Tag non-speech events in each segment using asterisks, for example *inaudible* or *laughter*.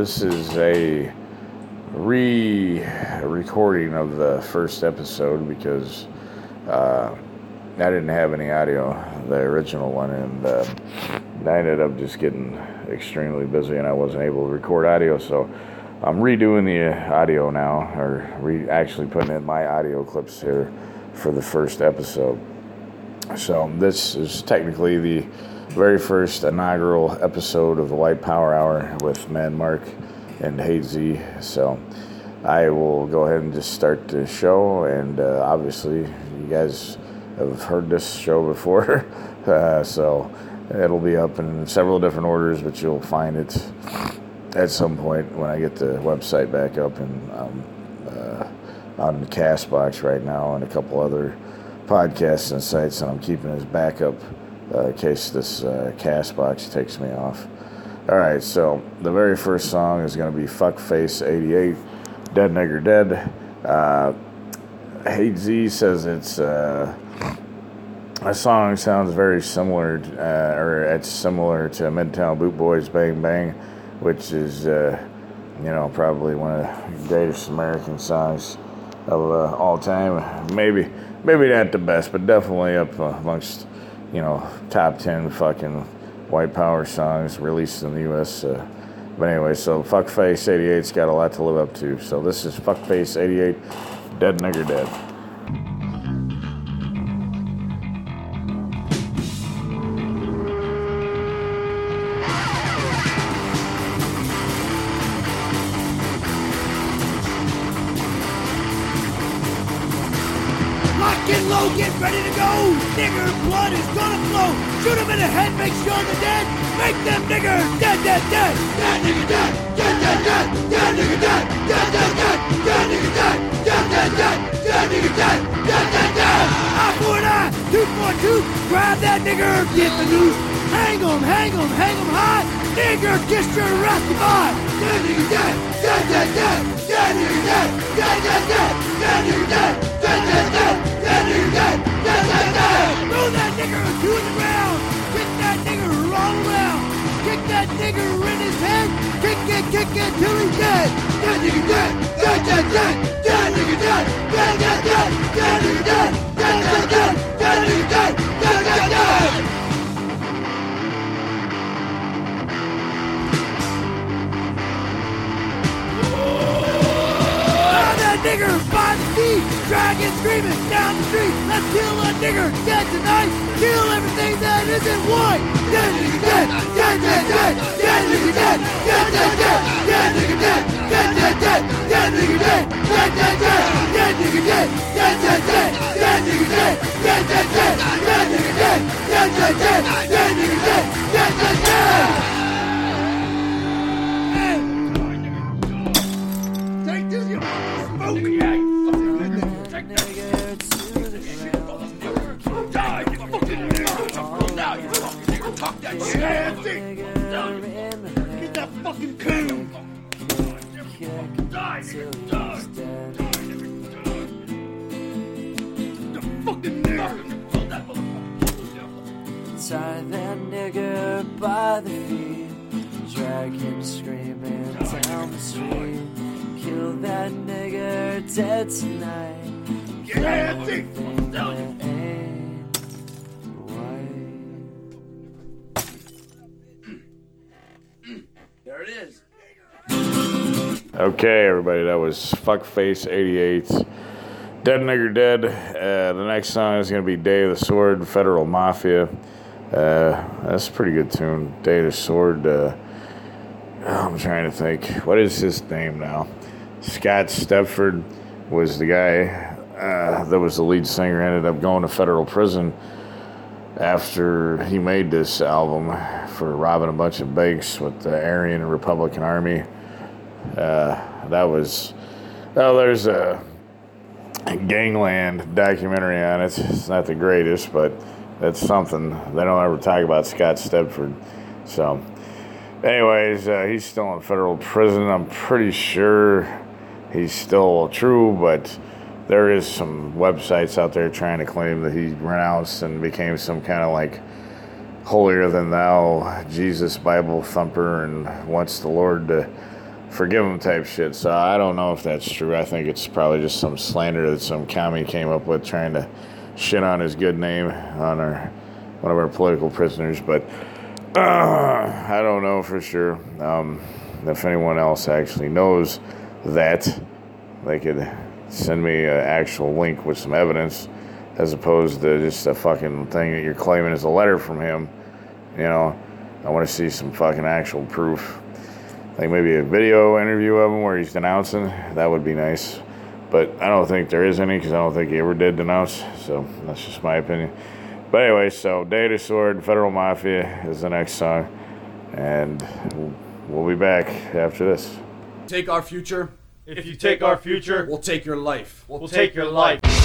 This is a re recording of the first episode because uh, I didn't have any audio, the original one, and uh, I ended up just getting extremely busy and I wasn't able to record audio. So I'm redoing the audio now, or re- actually putting in my audio clips here for the first episode. So this is technically the very first inaugural episode of the White Power Hour with Mad Mark and Hazy. So I will go ahead and just start the show. And uh, obviously, you guys have heard this show before, *laughs* uh, so it'll be up in several different orders, but you'll find it at some point when I get the website back up and um, uh, on Castbox right now and a couple other podcasts and sites, and I'm keeping as backup uh, in case this uh, Castbox takes me off. All right, so the very first song is going to be Fuckface 88, Dead Nigger Dead. Uh, says it's uh, a song sounds very similar, uh, or it's similar to Midtown Boot Boys Bang Bang, which is, uh, you know, probably one of the greatest American songs of uh, all time. Maybe, maybe not the best, but definitely up amongst you know, top 10 fucking white power songs released in the U.S. Uh, but anyway, so Fuckface 88's got a lot to live up to. So this is Fuckface 88, Dead Nigger Dead. Make sure they're dead. Make them niggers dead, dead, dead. Dead nigger dead, dead, dead, dead. Dead nigger dead, dead, dead, dead. Dead nigger dead, dead, dead, dead. Dead nigger dead, dead, dead, dead. Eye for an eye, tooth for a tooth. Grab that nigger, get the noose. Hang 'em, hang 'em, hang 'em high. Nigger, kiss your rusty boy. Dead nigger dead, dead, dead, dead. Dead nigger dead, dead, dead, dead. Dead nigger dead, dead, dead, dead. Dead nigger dead, dead, dead, dead. Throw that nigger to the ground. Kick that nigger. Kick that nigger in his head. Kick it, kick it till he's dead. Dead nigger dead, dead, dead, dead. Dead nigger dead, dead, dead, dead. Dead nigger dead, dead, dead, dead. Dead nigger dead, dead, dead, dead. nigger by the feet, dragging, screaming down the street. Let's kill a nigger dead tonight. Kill everything that isn't white. Dead nigga dead, dead dead dead, dead nigga dead, dead dead dead, dead dead, dead, dead dead dead, dead nigga dead, dead dead dead, dead dead, dead, dead dead dead, dead nigga dead, dead dead dead, dead dead, dead, dead dead dead, dead dead nigga dead, dead dead dead. Everybody, that was Fuckface 88. Dead Nigger Dead. Uh, the next song is going to be Day of the Sword, Federal Mafia. Uh, that's a pretty good tune. Day of the Sword. Uh, oh, I'm trying to think. What is his name now? Scott Stedeford was the guy uh, that was the lead singer, ended up going to federal prison after he made this album for robbing a bunch of banks with the Aryan Republican Army. Uh, that was, well, there's a Gangland documentary on it. It's not the greatest, but it's something. They don't ever talk about Scott Stedeford. So, anyways, uh, he's still in federal prison. I'm pretty sure he's still true, but there is some websites out there trying to claim that he renounced and became some kind of like holier than thou, Jesus Bible thumper, and wants the Lord to forgive him type shit. So I don't know if that's true. I think it's probably just some slander that some commie came up with trying to shit on his good name on our one of our political prisoners. But uh, I don't know for sure. Um, if anyone else actually knows that, they could send me an actual link with some evidence as opposed to just a fucking thing that you're claiming is a letter from him. You know, I want to see some fucking actual proof. Like maybe a video interview of him where he's denouncing. That would be nice. But I don't think there is any because I don't think he ever did denounce. So that's just my opinion. But anyway, so Data Sword, Federal Mafia is the next song. And we'll be back after this. Take our future, If you take our future, we'll take your life. we'll take your life.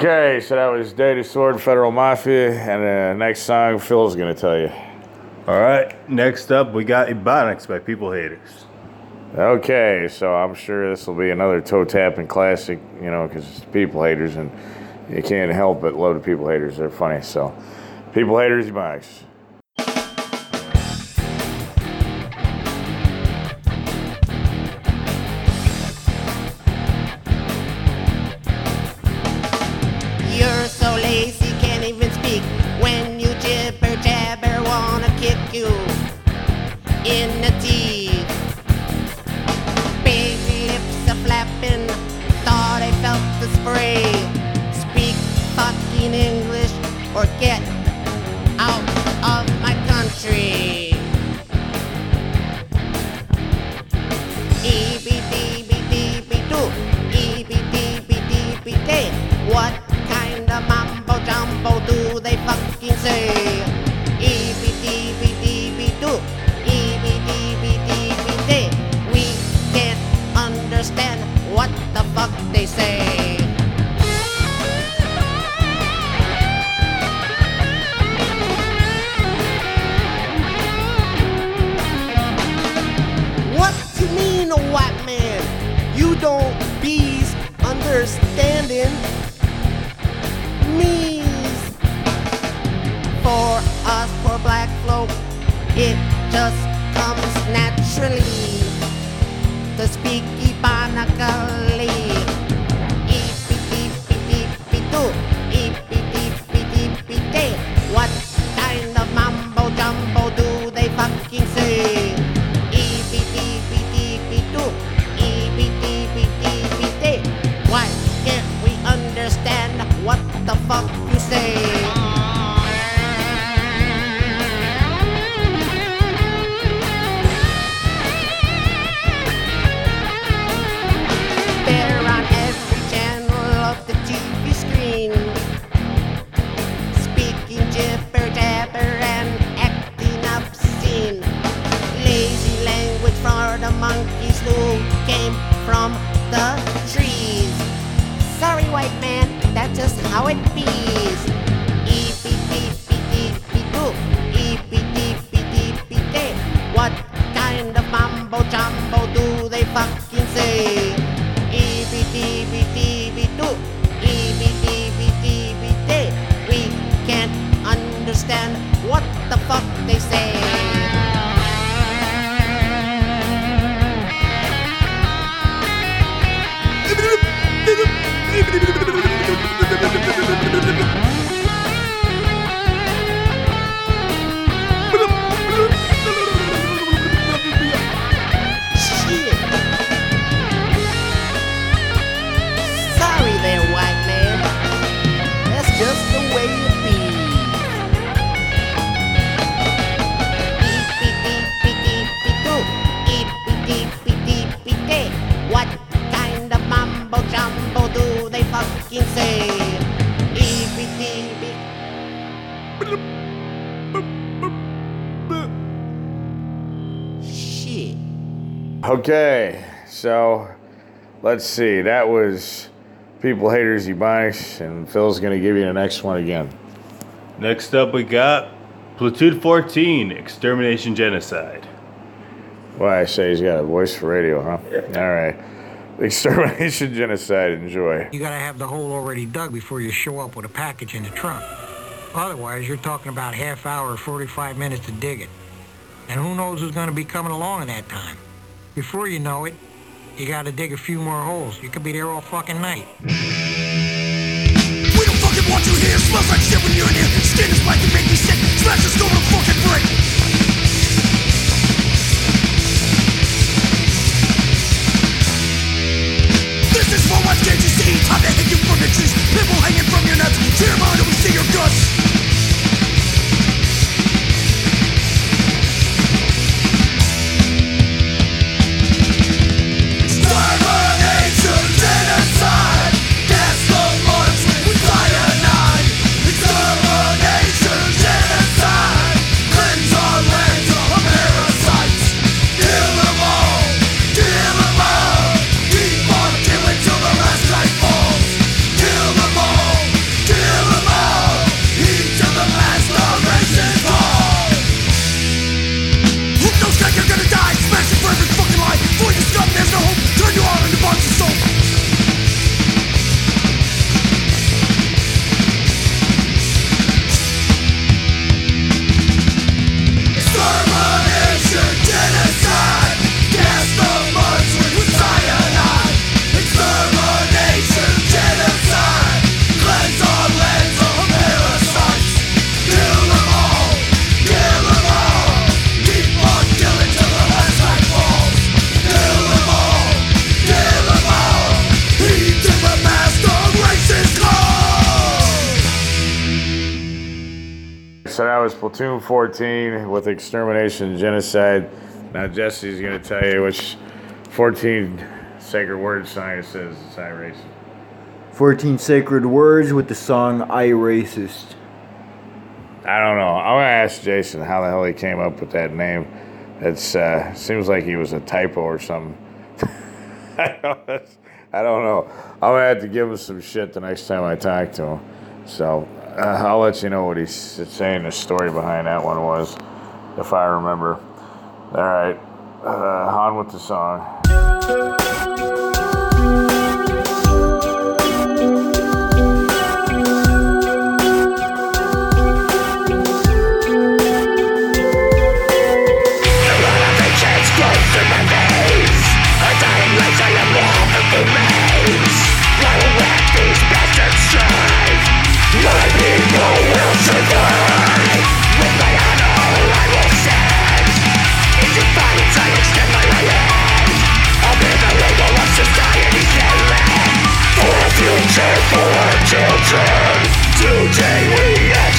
Okay, so that was Data Sword, Federal Mafia, and the next song Phil's gonna tell you. All right, next up we got Ebonics by People Haters. Okay, so I'm sure this will be another toe tapping classic, you know, because it's people haters, and you can't help but love the people haters. They're funny. So, people haters, you mean, a white man? You don't bees understanding me's for us poor black folk. It just comes naturally to speak Ibanakali. Way it be. What kind of mambo jumbo do they fucking say? Shit. Okay, so let's see. That was People Haters Ebonics, and Phil's going to give you the next one again. Next up, we got Platoon 14 Extermination Genocide. Why I say he's got a voice for radio, huh? All right. *laughs* Extermination Genocide, enjoy. You gotta have the hole already dug before you show up with a package in the trunk. Otherwise, you're talking about half hour or 45 minutes to dig it. And who knows who's gonna be coming along in that time. Before you know it, you gotta dig a few more holes. You could be there all fucking night. We don't fucking want you here. Smells like shit when you're in here. Skin is black and make me sick. Smash this door to fucking break. This is for what can't you see? Time to hit you from the trees. People hanging from your nuts. Tear out till we see your guts. 14 with Extermination Genocide. Now Jesse's going to tell you which 14 sacred word song says it's iRacist. 14 Sacred Words with the song I Racist. I don't know. I'm gonna ask Jason how the hell he came up with that name. It uh, seems like he was a typo or something. *laughs* I don't I don't know. I'm gonna have to give him some shit the next time I talk to him. So uh, I'll let you know what he's saying. The story behind that one was, if I remember. All right, uh, on with the song. for our children. Today we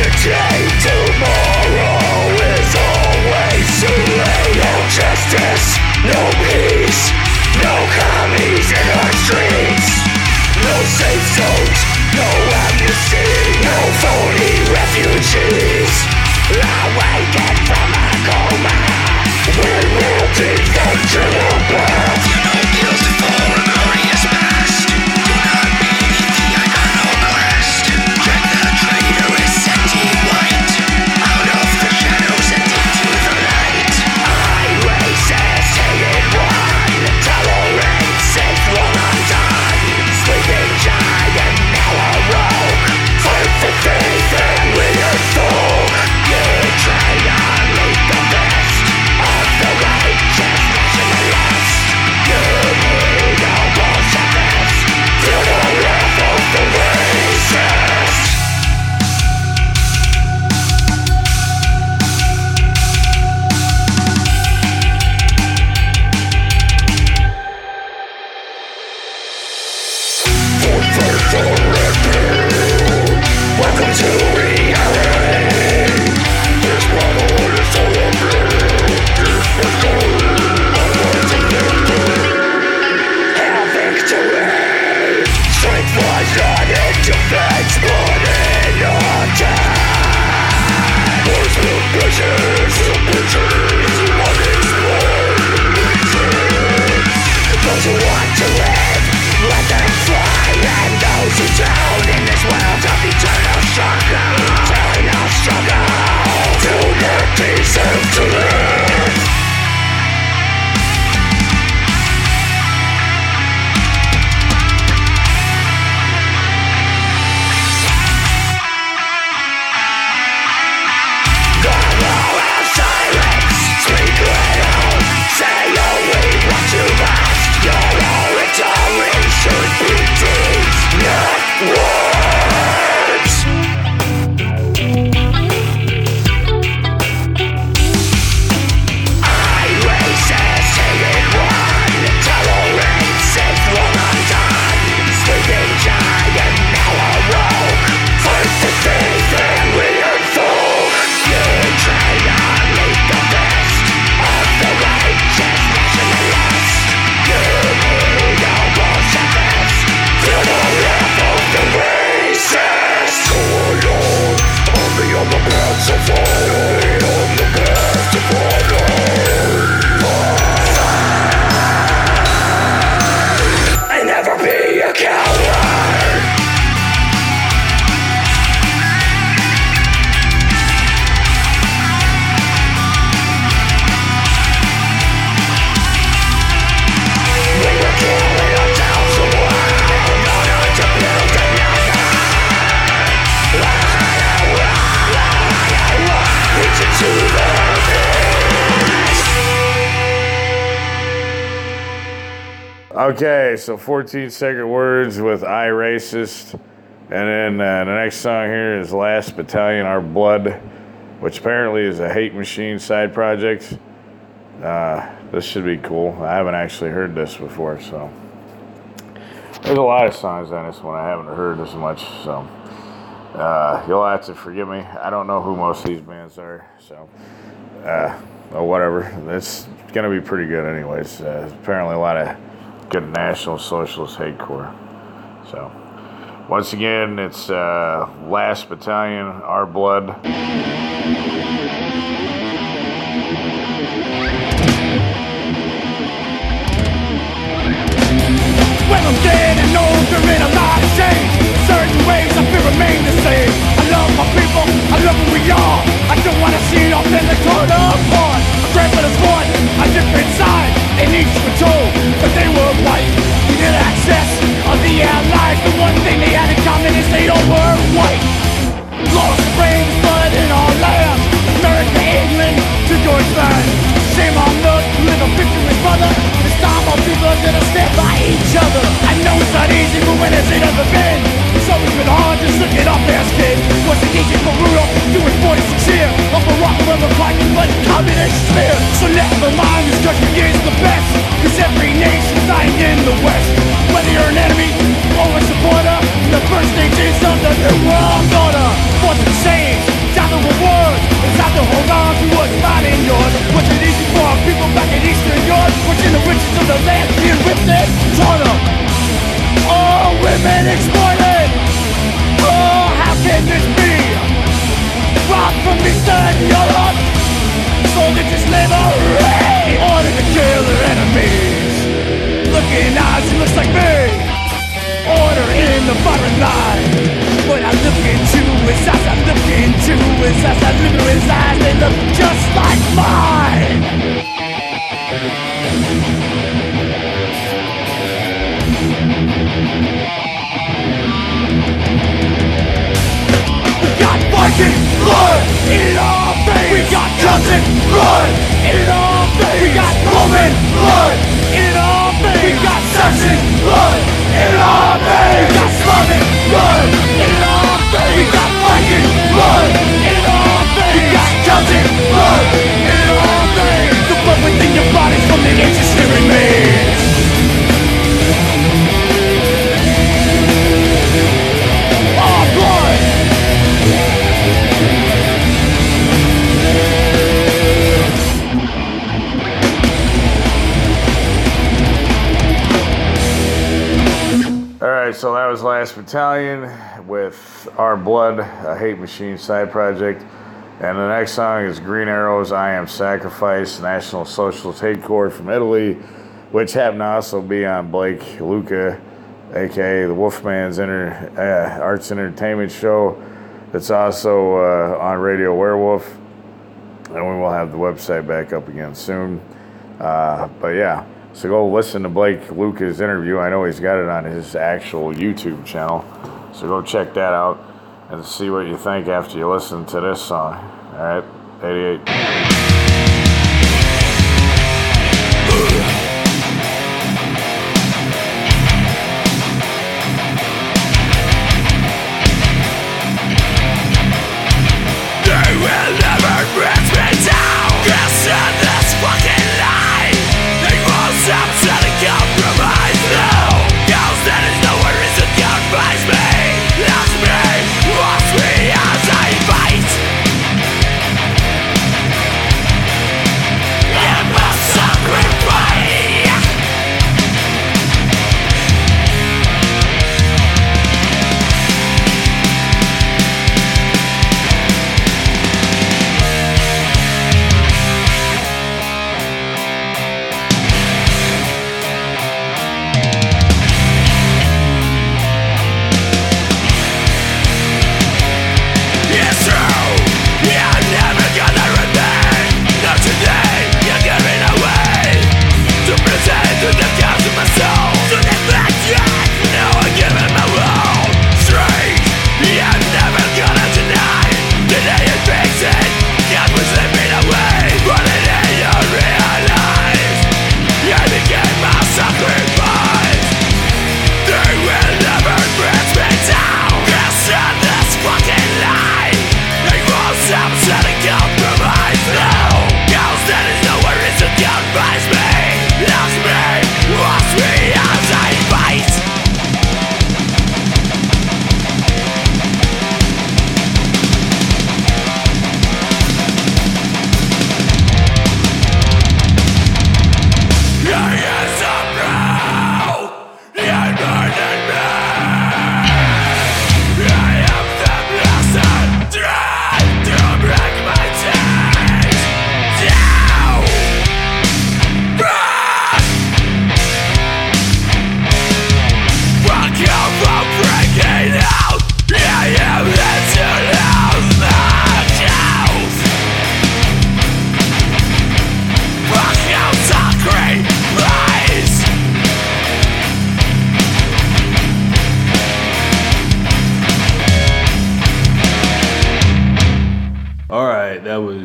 Okay, so 14 Sacred Words with I Racist. And then uh, the next song here is Last Battalion, Our Blood, which apparently is a Hate Machine side project. Uh, this should be cool. I haven't actually heard this before, so. There's a lot of songs on this one I haven't heard as much, so. Uh, you'll have to forgive me. I don't know who most of these bands are, so uh, whatever. It's gonna be pretty good, anyways. Uh, apparently, a lot of good National Socialist hatecore. So, once again, it's uh, Last Battalion, Our Blood. When I'm dead and old, there ain't a lot of change. Certain ways I feel remain the same. I love my people, I love who we are. I don't wanna see it all in the torn apart. A grandmother's one, a different side, and each told that they were white. We did access of the allies. The one thing they had in common is they all were white. Lost brains, blood in our land. America, England, to Deutschland. Shame on those who live a picture brother. This time our people are gonna stand by each other. I know it's not easy, but when has it ever been? Always been hard just looking off their skin. Wasn't easy for Rudolph his 46 year. Of Barack Obama fighting but communist smear. So never mind, this country is the best. Cause every nation's lying in the West. Whether you're an enemy or a supporter, the first stages of the new world order. For the change, time to reward. It's time to hold on to what's mine and yours. Was it easy for our people back in Eastern Europe? Watching the riches of the land being ripped and torn up. Oh, women exploited. Can this be? Brought from Eastern Europe. Soldiers slavery. Order to kill their enemies. Looking eyes, he looks like me. Order in the firing line. When I look into his eyes, I look into his eyes, I look into his eyes, they look just like mine. Blood in our veins. We got Saxon blood Battalion with Our Blood, a Hate Machine side project. And the next song is Green Arrows, I Am Sacrifice, National Socialist Hate from Italy, which happened to also be on Blake Luca, aka the Wolfman's Inter, uh, Arts Entertainment Show. It's also uh, on Radio Werewolf. And we will have the website back up again soon. Uh, but yeah, so go listen to Blake Luca's interview. I know he's got it on his actual YouTube channel. So go check that out and see what you think after you listen to this song. All right, 88.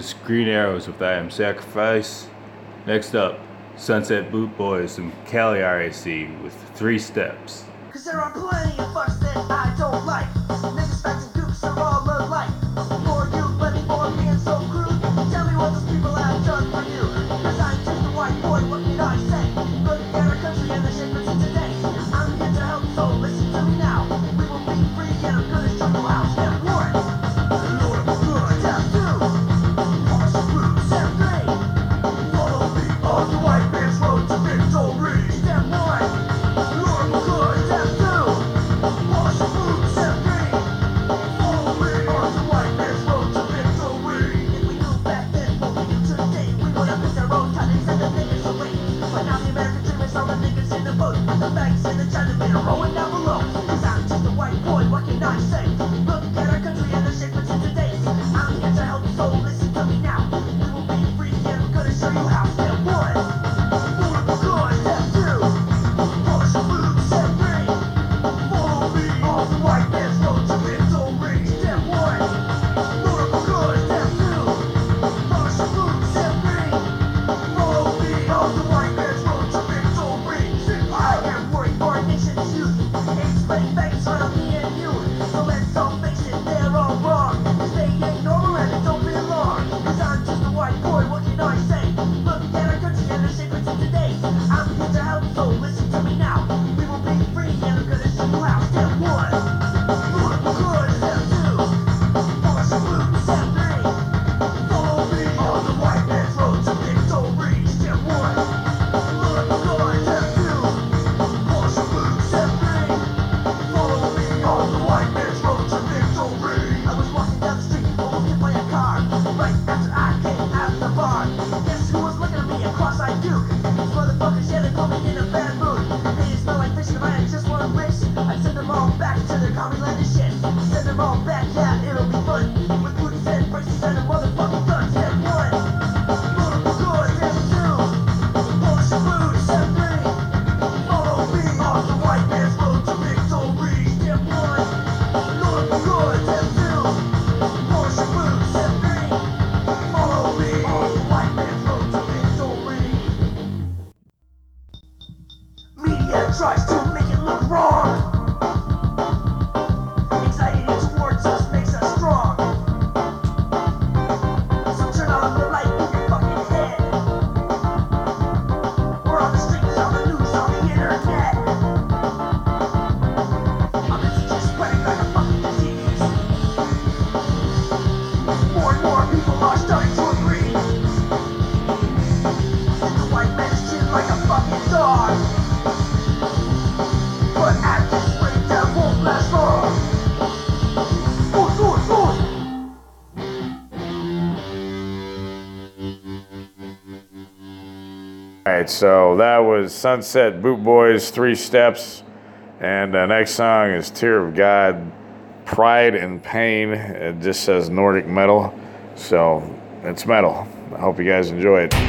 is Green Arrows with I Am Sacrifice. Next up, Sunset Boot Boys from Cali RAC with Three Steps. Cause there are plenty of us that I don't like. Niggas, dupes are all right, so that was Sunset Boot Boys, Three Steps. And the next song is Tear of God, Pride and Pain. It just says Nordic metal. So it's metal. I hope you guys enjoy it.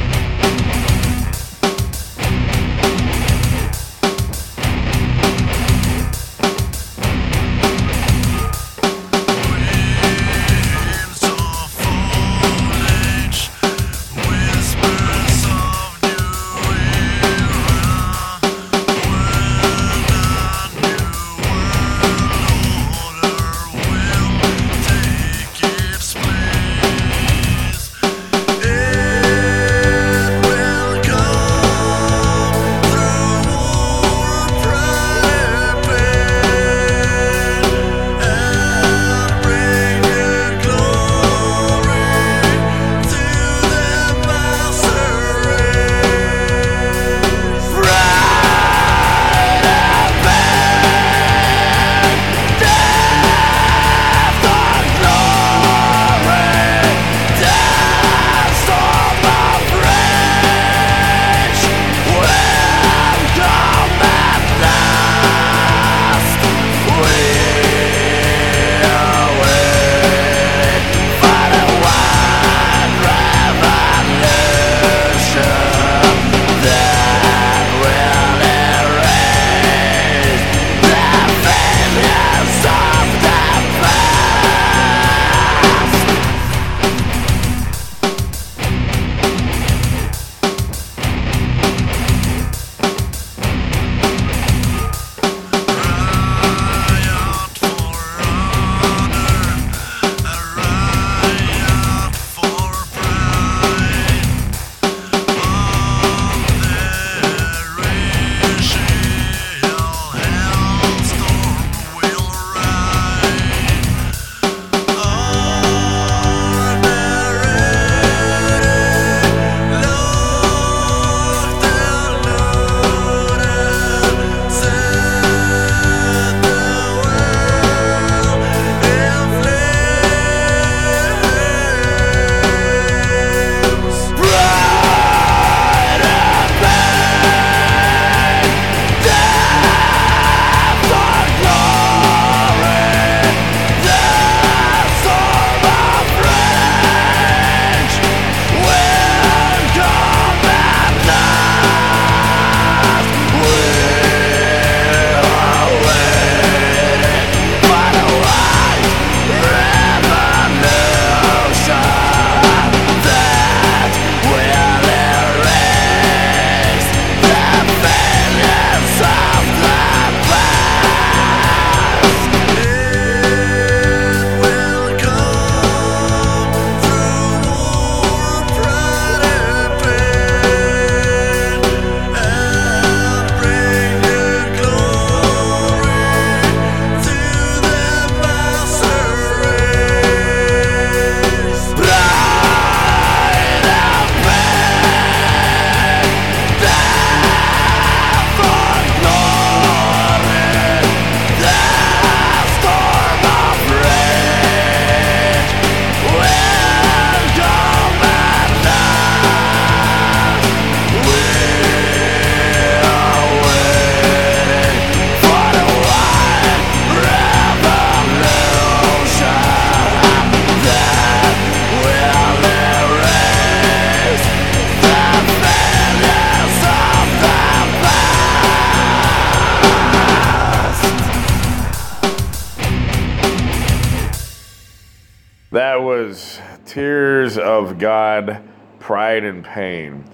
Was Tears of God, Pride and Pain.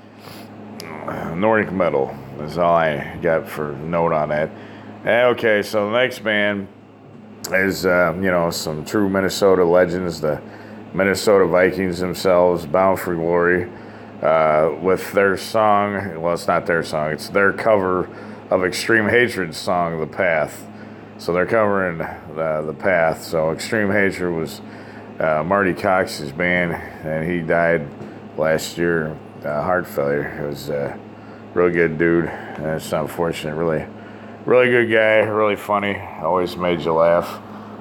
Nordic metal is all I got for note on that. Eh, Okay, so the next band is, uh, you know, some true Minnesota legends, the Minnesota Vikings themselves, Bound for Glory, uh, with their song. Well, it's not their song, it's their cover of Extreme Hatred's song, The Path. So they're covering uh, The Path. So Extreme Hatred was uh, Marty Cox's band, and he died last year, uh, heart failure. It was a really good dude, and it's unfortunate, really really good guy, really funny. Always made you laugh.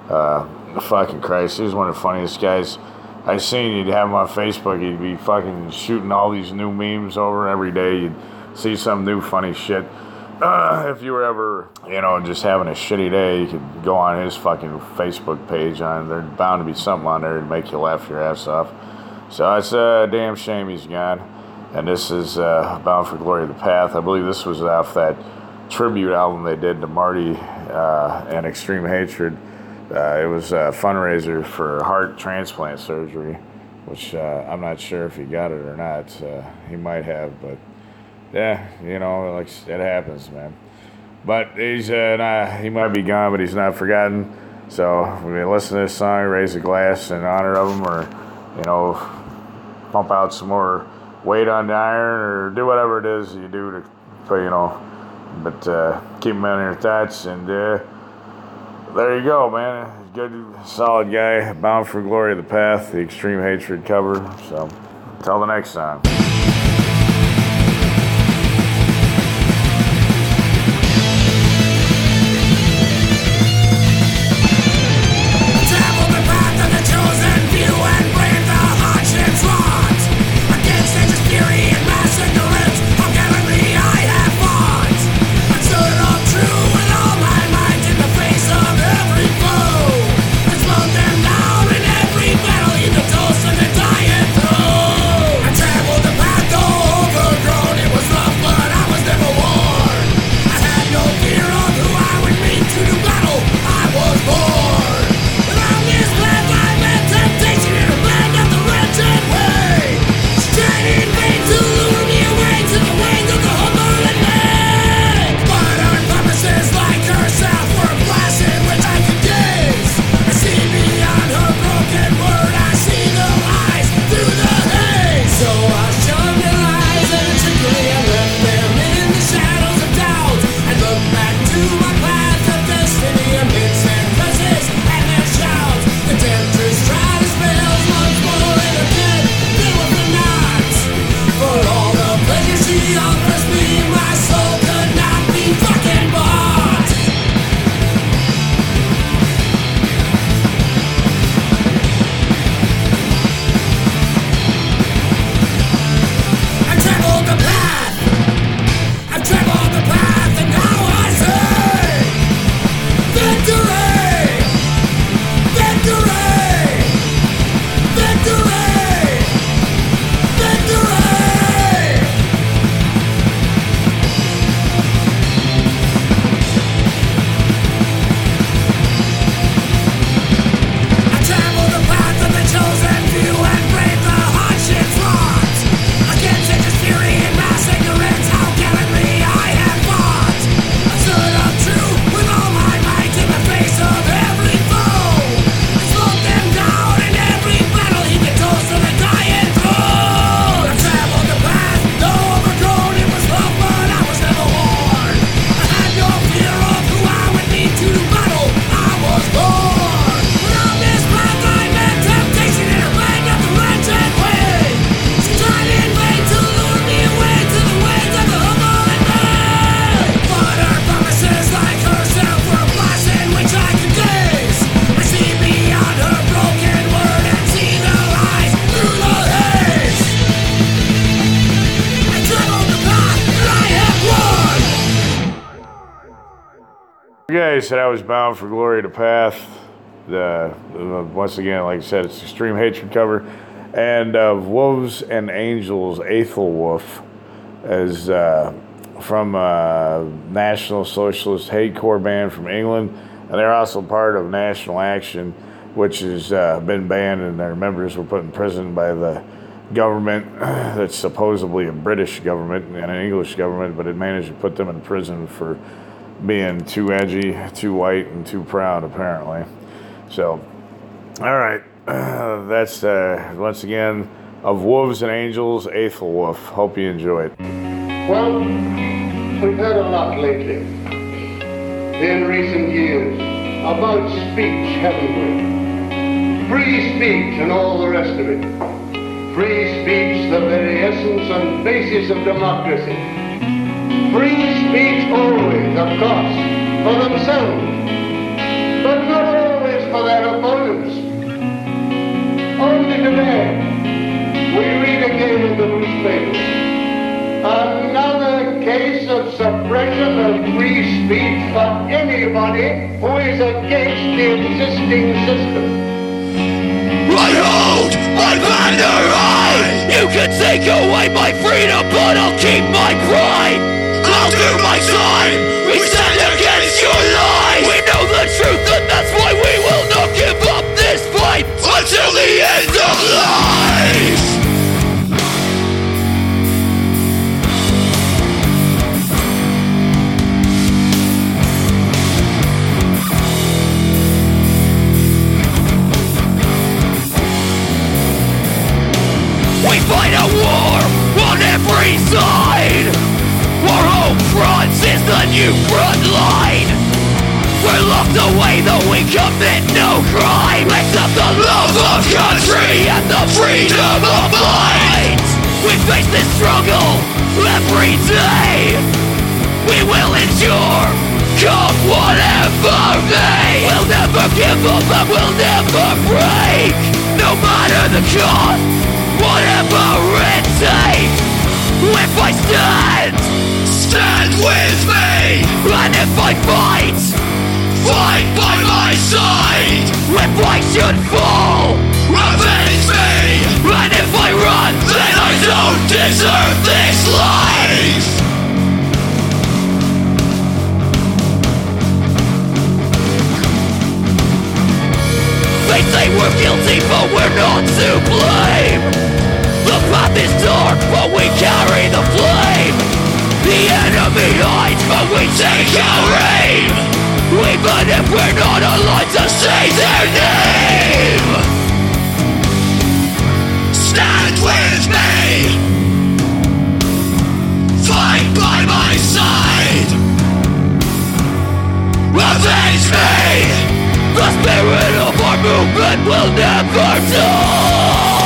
Uh, fucking Christ, he was one of the funniest guys I seen. You'd have him on Facebook. He'd be fucking shooting all these new memes over every day. You'd see some new funny shit. Uh, if you were ever, you know, just having a shitty day, you could go on his fucking Facebook page. On there's bound to be something on there to make you laugh your ass off. So it's a damn shame he's gone. And this is uh, Bound for Glory of the Path. I believe this was off that tribute album they did to Marty uh, and Extreme Hatred. Uh, it was a fundraiser for heart transplant surgery, which uh, I'm not sure if he got it or not. Uh, he might have, but yeah, you know, like it happens, man. But he's uh, not, he might be gone, but he's not forgotten. So when you listen to this song, raise a glass in honor of him, or you know, pump out some more weight on the iron, or do whatever it is you do to, you know, but uh, keep him in your thoughts. And uh, there you go, man. Good, solid guy. Bound for glory of the path, the extreme hatred cover. So, until the next time. Bound for glory to path. The once again, like I said, it's extreme hatred cover, and uh, wolves and angels. Aethel Wolf is uh, from uh, National Socialist Hatecore band from England, and they're also part of National Action. which has uh, been banned, and their members were put in prison by the government *clears throat* that's supposedly a British government and an English government, but it managed to put them in prison for being too edgy, too white, and too proud, apparently. So, all right, *clears throat* that's uh, once again of Wolves and Angels, Eighth Wolf. Hope you enjoy it. Well, we've heard a lot lately, in recent years, about speech, haven't we? Free speech and all the rest of it. Free speech, the very essence and basis of democracy. Free speech always, of course, for themselves, but not always for their opponents. Only today, we read again in the newspapers another case of suppression of free speech for anybody who is against the existing system. I hold my banner high. You can take away my freedom, but I'll keep my pride. I'll my time. We stand against your lies. We know the truth, and that's why we will not give up this fight until the end of life. We fight a war on every side. Front is the new front line. We're locked away though we commit no crime except the love of country and the freedom of mind. We face this struggle every day. We will endure, come whatever may. We'll never give up and we'll never break. No matter the cost, whatever it takes. If I stand, stand with me. And if I fight, fight by my side. If I should fall, revenge me. And if I run, then I don't deserve this life. They say we're guilty, but we're not to blame. Path is dark, but we carry the flame. The enemy hides, but we take our aim. Even if we're not alive to say their name. Stand with me. Fight by my side. Avenge me. The spirit of our movement will never die.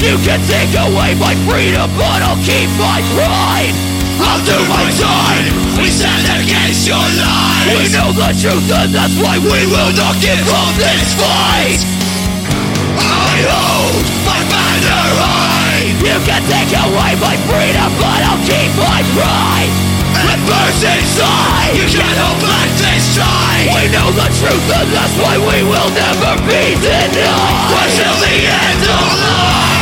You can take away my freedom, but I'll keep my pride. I'll do my time. We stand against your lies. We know the truth, and that's why we will not give up this fight. I hold my banner high. You can take away my freedom, but I'll keep my pride. It burns inside. You can't hold back this time. We know the truth, and that's why we will never be denied. Until the end of life.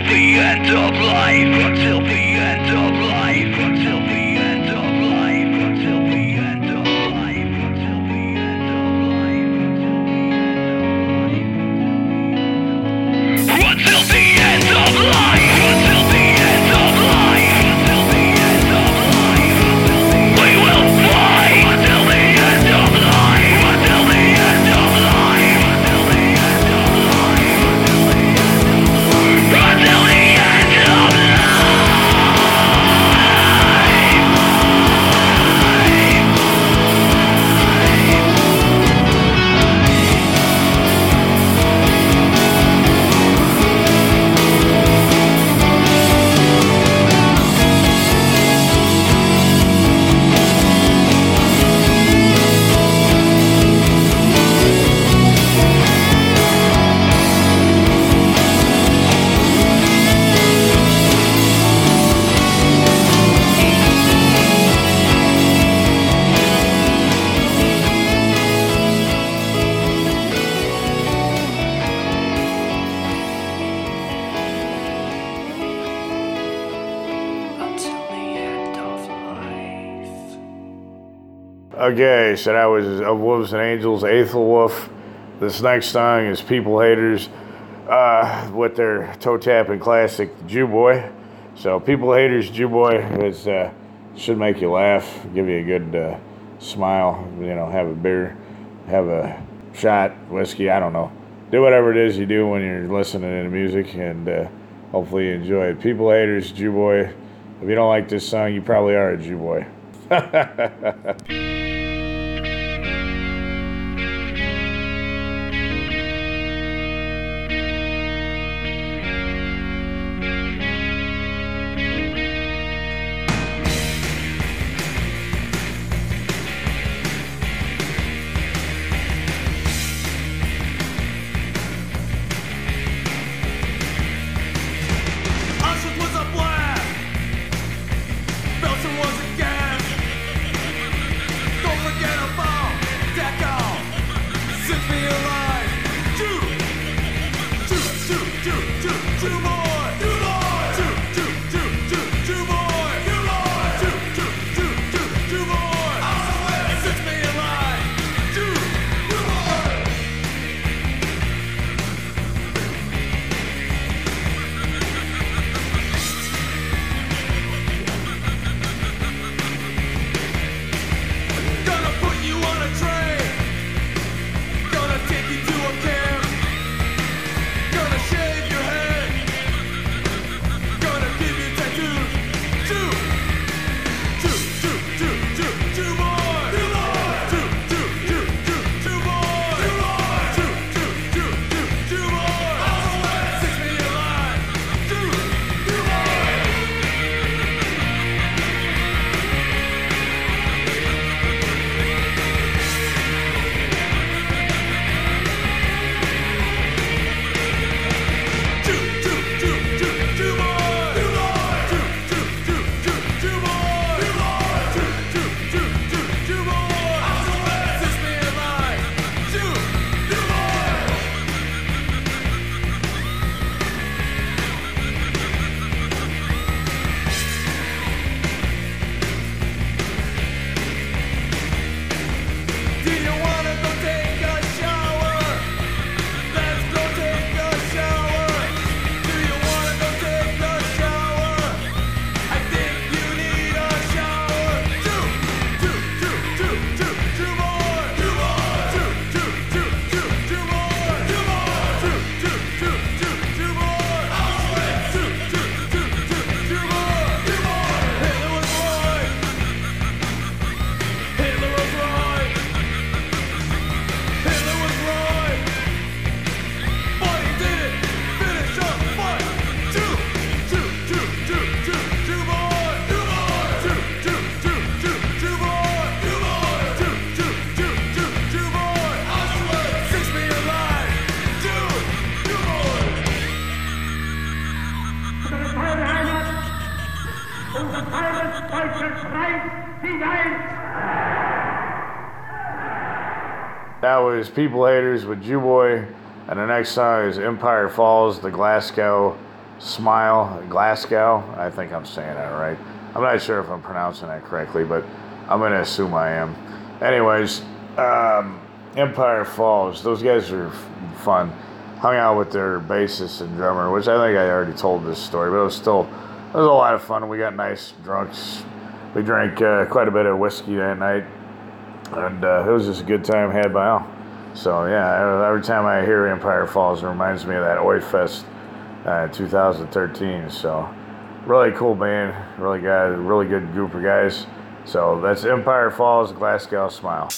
filthy. So that was Of Wolves and Angels, Aethel Wolf. This next song is People Haters uh, with their toe tapping classic, Jew Boy. So, People Haters, Jew Boy is, uh, should make you laugh, give you a good uh, smile, you know, have a beer, have a shot, whiskey, I don't know. Do whatever it is you do when you're listening to music, and uh, hopefully you enjoy it. People Haters, Jew Boy. If you don't like this song, you probably are a Jew Boy. *laughs* People Haters with Jew Boy, and the next song is Empire Falls, the Glasgow Smile. Glasgow? I think I'm saying that right. I'm not sure if I'm pronouncing that correctly, but I'm going to assume I am. Anyways, um, Empire Falls, those guys are f- fun. Hung out with their bassist and drummer, which I think I already told this story, but it was still, it was a lot of fun. We got nice drunks. We drank uh, quite a bit of whiskey that night and uh, it was just a good time had by all. So yeah, every time I hear Empire Falls, it reminds me of that Oi Fest uh, 2013. So really cool band, really guy, really good group of guys. So that's Empire Falls, Glasgow Smile.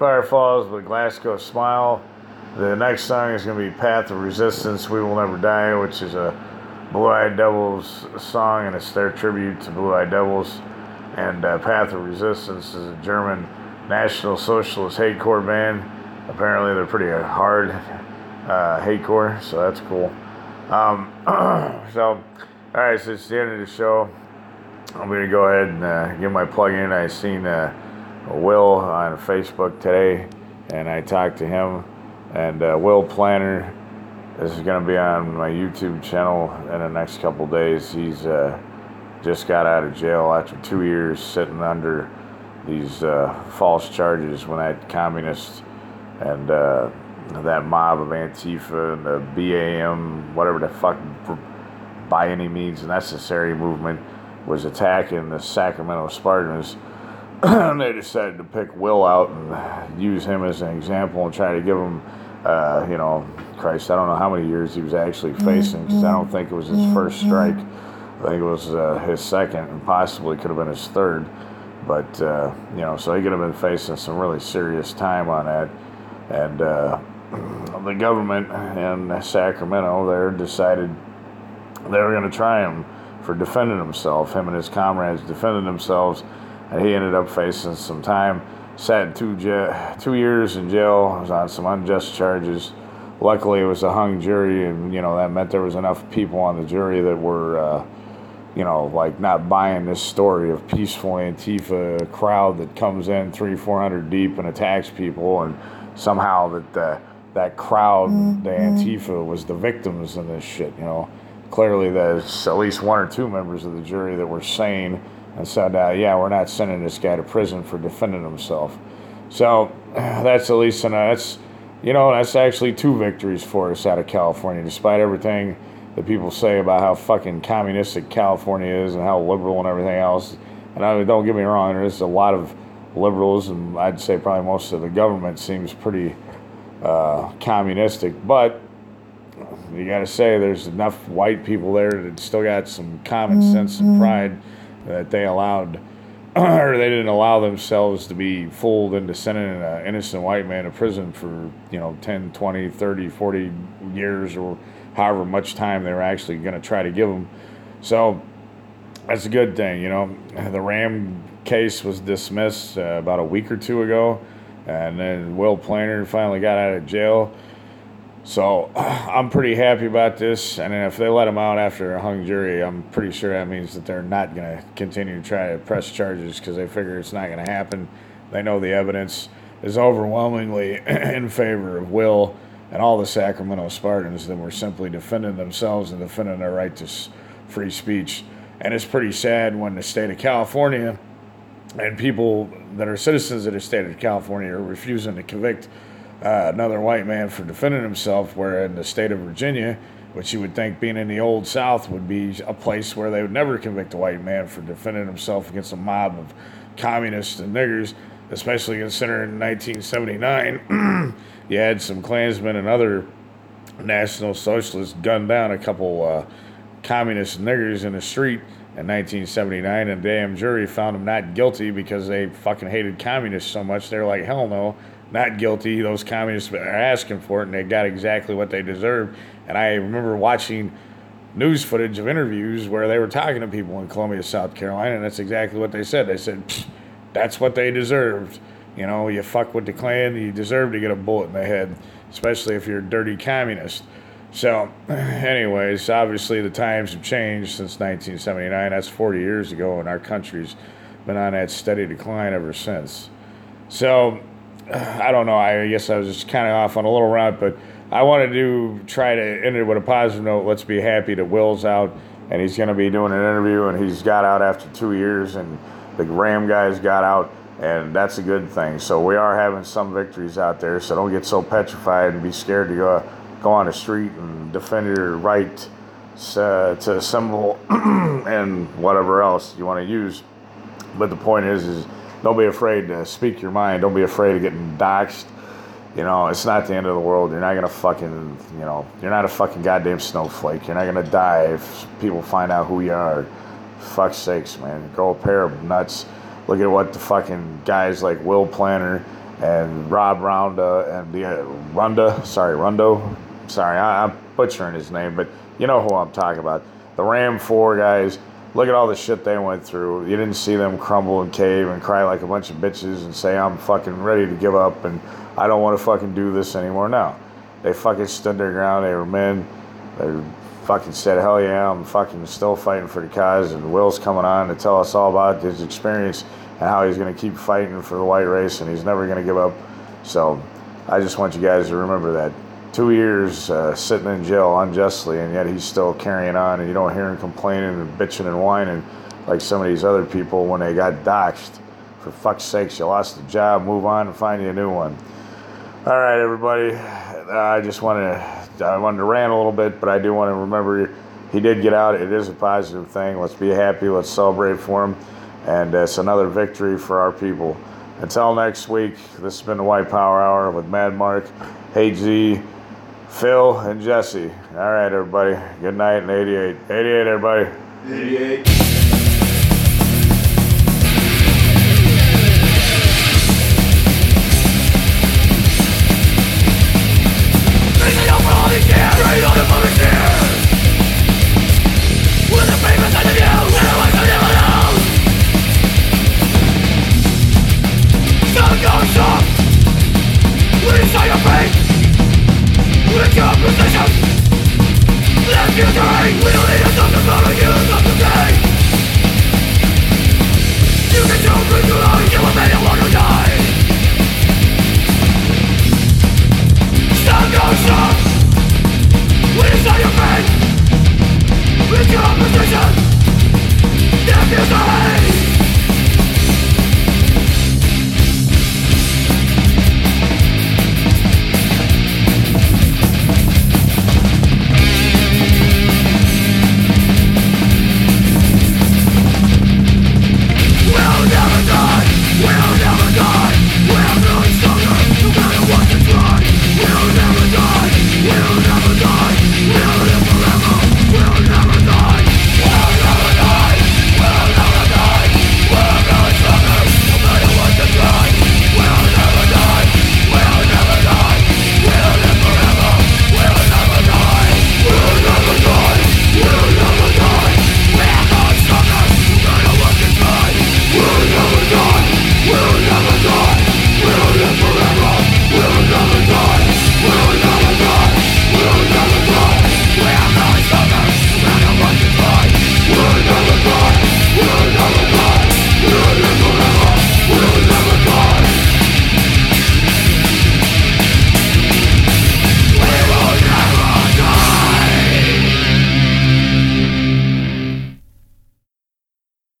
Empire Falls with Glasgow Smile. The next song is going to be Path of Resistance, We Will Never Die, which is a Blue Eyed Devils song, and it's their tribute to Blue Eyed Devils. And uh, Path of Resistance is a German National Socialist hatecore band. Apparently, they're pretty hard uh, hatecore, so that's cool. Um, *clears throat* so, all right, so it's the end of the show. I'm going to go ahead and uh, give my plug in. I've seen uh, Will on Facebook today, and I talked to him. And uh, Will Planer this is going to be on my YouTube channel in the next couple days. He's uh, just got out of jail after two years sitting under these uh, false charges when that communist and uh, that mob of Antifa and the BAMN, whatever the fuck, by any means necessary movement was attacking the Sacramento Spartans. *clears throat* they decided to pick Will out and use him as an example and try to give him, uh, you know, Christ, I don't know how many years he was actually facing because I don't think it was his first strike. I think it was uh, his second and possibly could have been his third. But, uh, you know, so he could have been facing some really serious time on that. And uh, *clears throat* the government in Sacramento there decided they were going to try him for defending himself. Him and his comrades defended themselves, and he ended up facing some time. Sat two, ja- two years in jail, was on some unjust charges luckily it was a hung jury and you know that meant there was enough people on the jury that were uh, you know like not buying this story of peaceful antifa crowd that comes in three four hundred deep and attacks people and somehow that the, that crowd the antifa was the victims in this shit you know clearly there's at least one or two members of the jury that were sane and said uh, yeah we're not sending this guy to prison for defending himself. So *sighs* that's at least an, that's you know, that's actually two victories for us out of California, despite everything that people say about how fucking communistic California is and how liberal and everything else. And I mean, don't get me wrong, there's a lot of liberals, and I'd say probably most of the government seems pretty uh, communistic, but you got to say there's enough white people there that still got some common sense and pride that they allowed *clears throat* or they didn't allow themselves to be fooled into sending an innocent white man to prison for, you know, 10, 20, 30, 40 years or however much time they were actually going to try to give him. So that's a good thing, you know. The Ram case was dismissed uh, about a week or two ago, and then Will Planer finally got out of jail. So *clears throat* I'm pretty happy about this. And if they let him out after a hung jury, I'm pretty sure that means that they're not going to continue to try to press charges because they figure it's not going to happen. They know the evidence is overwhelmingly *clears throat* in favor of Will and all the Sacramento Spartans that were simply defending themselves and defending their right to free speech. And it's pretty sad when the state of California and people that are citizens of the state of California are refusing to convict uh, another white man for defending himself, where in the state of Virginia, which you would think being in the old South would be a place where they would never convict a white man for defending himself against a mob of communists and niggers, especially considering in 1979 *clears throat* you had some Klansmen and other National Socialists gunned down a couple uh, communist niggers in the street in 1979, and damn jury found them not guilty because they fucking hated communists so much. They're like, hell no, not guilty. Those communists are asking for it, and they got exactly what they deserved. And I remember watching news footage of interviews where they were talking to people in Columbia, South Carolina, and that's exactly what they said. They said, that's what they deserved. You know, you fuck with the Klan, you deserve to get a bullet in the head, especially if you're a dirty communist. So, *clears throat* anyways, obviously the times have changed since 1979. That's 40 years ago, and our country's been on that steady decline ever since. So, I don't know. I guess I was just kind of off on a little route, but I wanted to try to end it with a positive note. Let's be happy that Will's out, and he's going to be doing an interview, and he's got out after two years, and the Ram guys got out, and that's a good thing. So we are having some victories out there. So don't get so petrified and be scared to go go on the street and defend your right uh, to assemble *clears throat* and whatever else you want to use. But the point is, is don't be afraid to speak your mind. Don't be afraid of getting doxxed. You know, it's not the end of the world. You're not gonna fucking, you know, you're not a fucking goddamn snowflake. You're not gonna die if people find out who you are. Fuck sakes, man. Grow a pair of nuts. Look at what the fucking guys like Will Planer and Rob Ronda and the uh, Runda, sorry, Rundo, sorry, I, I'm butchering his name, but you know who I'm talking about. The Ram 4 guys, look at all the shit they went through. You didn't see them crumble and cave and cry like a bunch of bitches and say, I'm fucking ready to give up and I don't want to fucking do this anymore. No. They fucking stood their ground. They were men. They fucking said, hell yeah, I'm fucking still fighting for the cause. And Will's coming on to tell us all about his experience and how he's going to keep fighting for the white race and he's never going to give up. So I just want you guys to remember that. Two years uh, sitting in jail unjustly, and yet he's still carrying on, and you don't hear him complaining and bitching and whining like some of these other people when they got doxxed. For fuck's sakes, you lost a job, move on and find you a new one. All right, everybody. I just wanted to, I wanted to rant a little bit, but I do want to remember he did get out. It is a positive thing. Let's be happy. Let's celebrate for him. And uh, it's another victory for our people. Until next week, this has been the White Power Hour with Mad Mark, Hey G, Phil, and Jesse. All right, everybody. Good night and 88. 88, everybody. 88.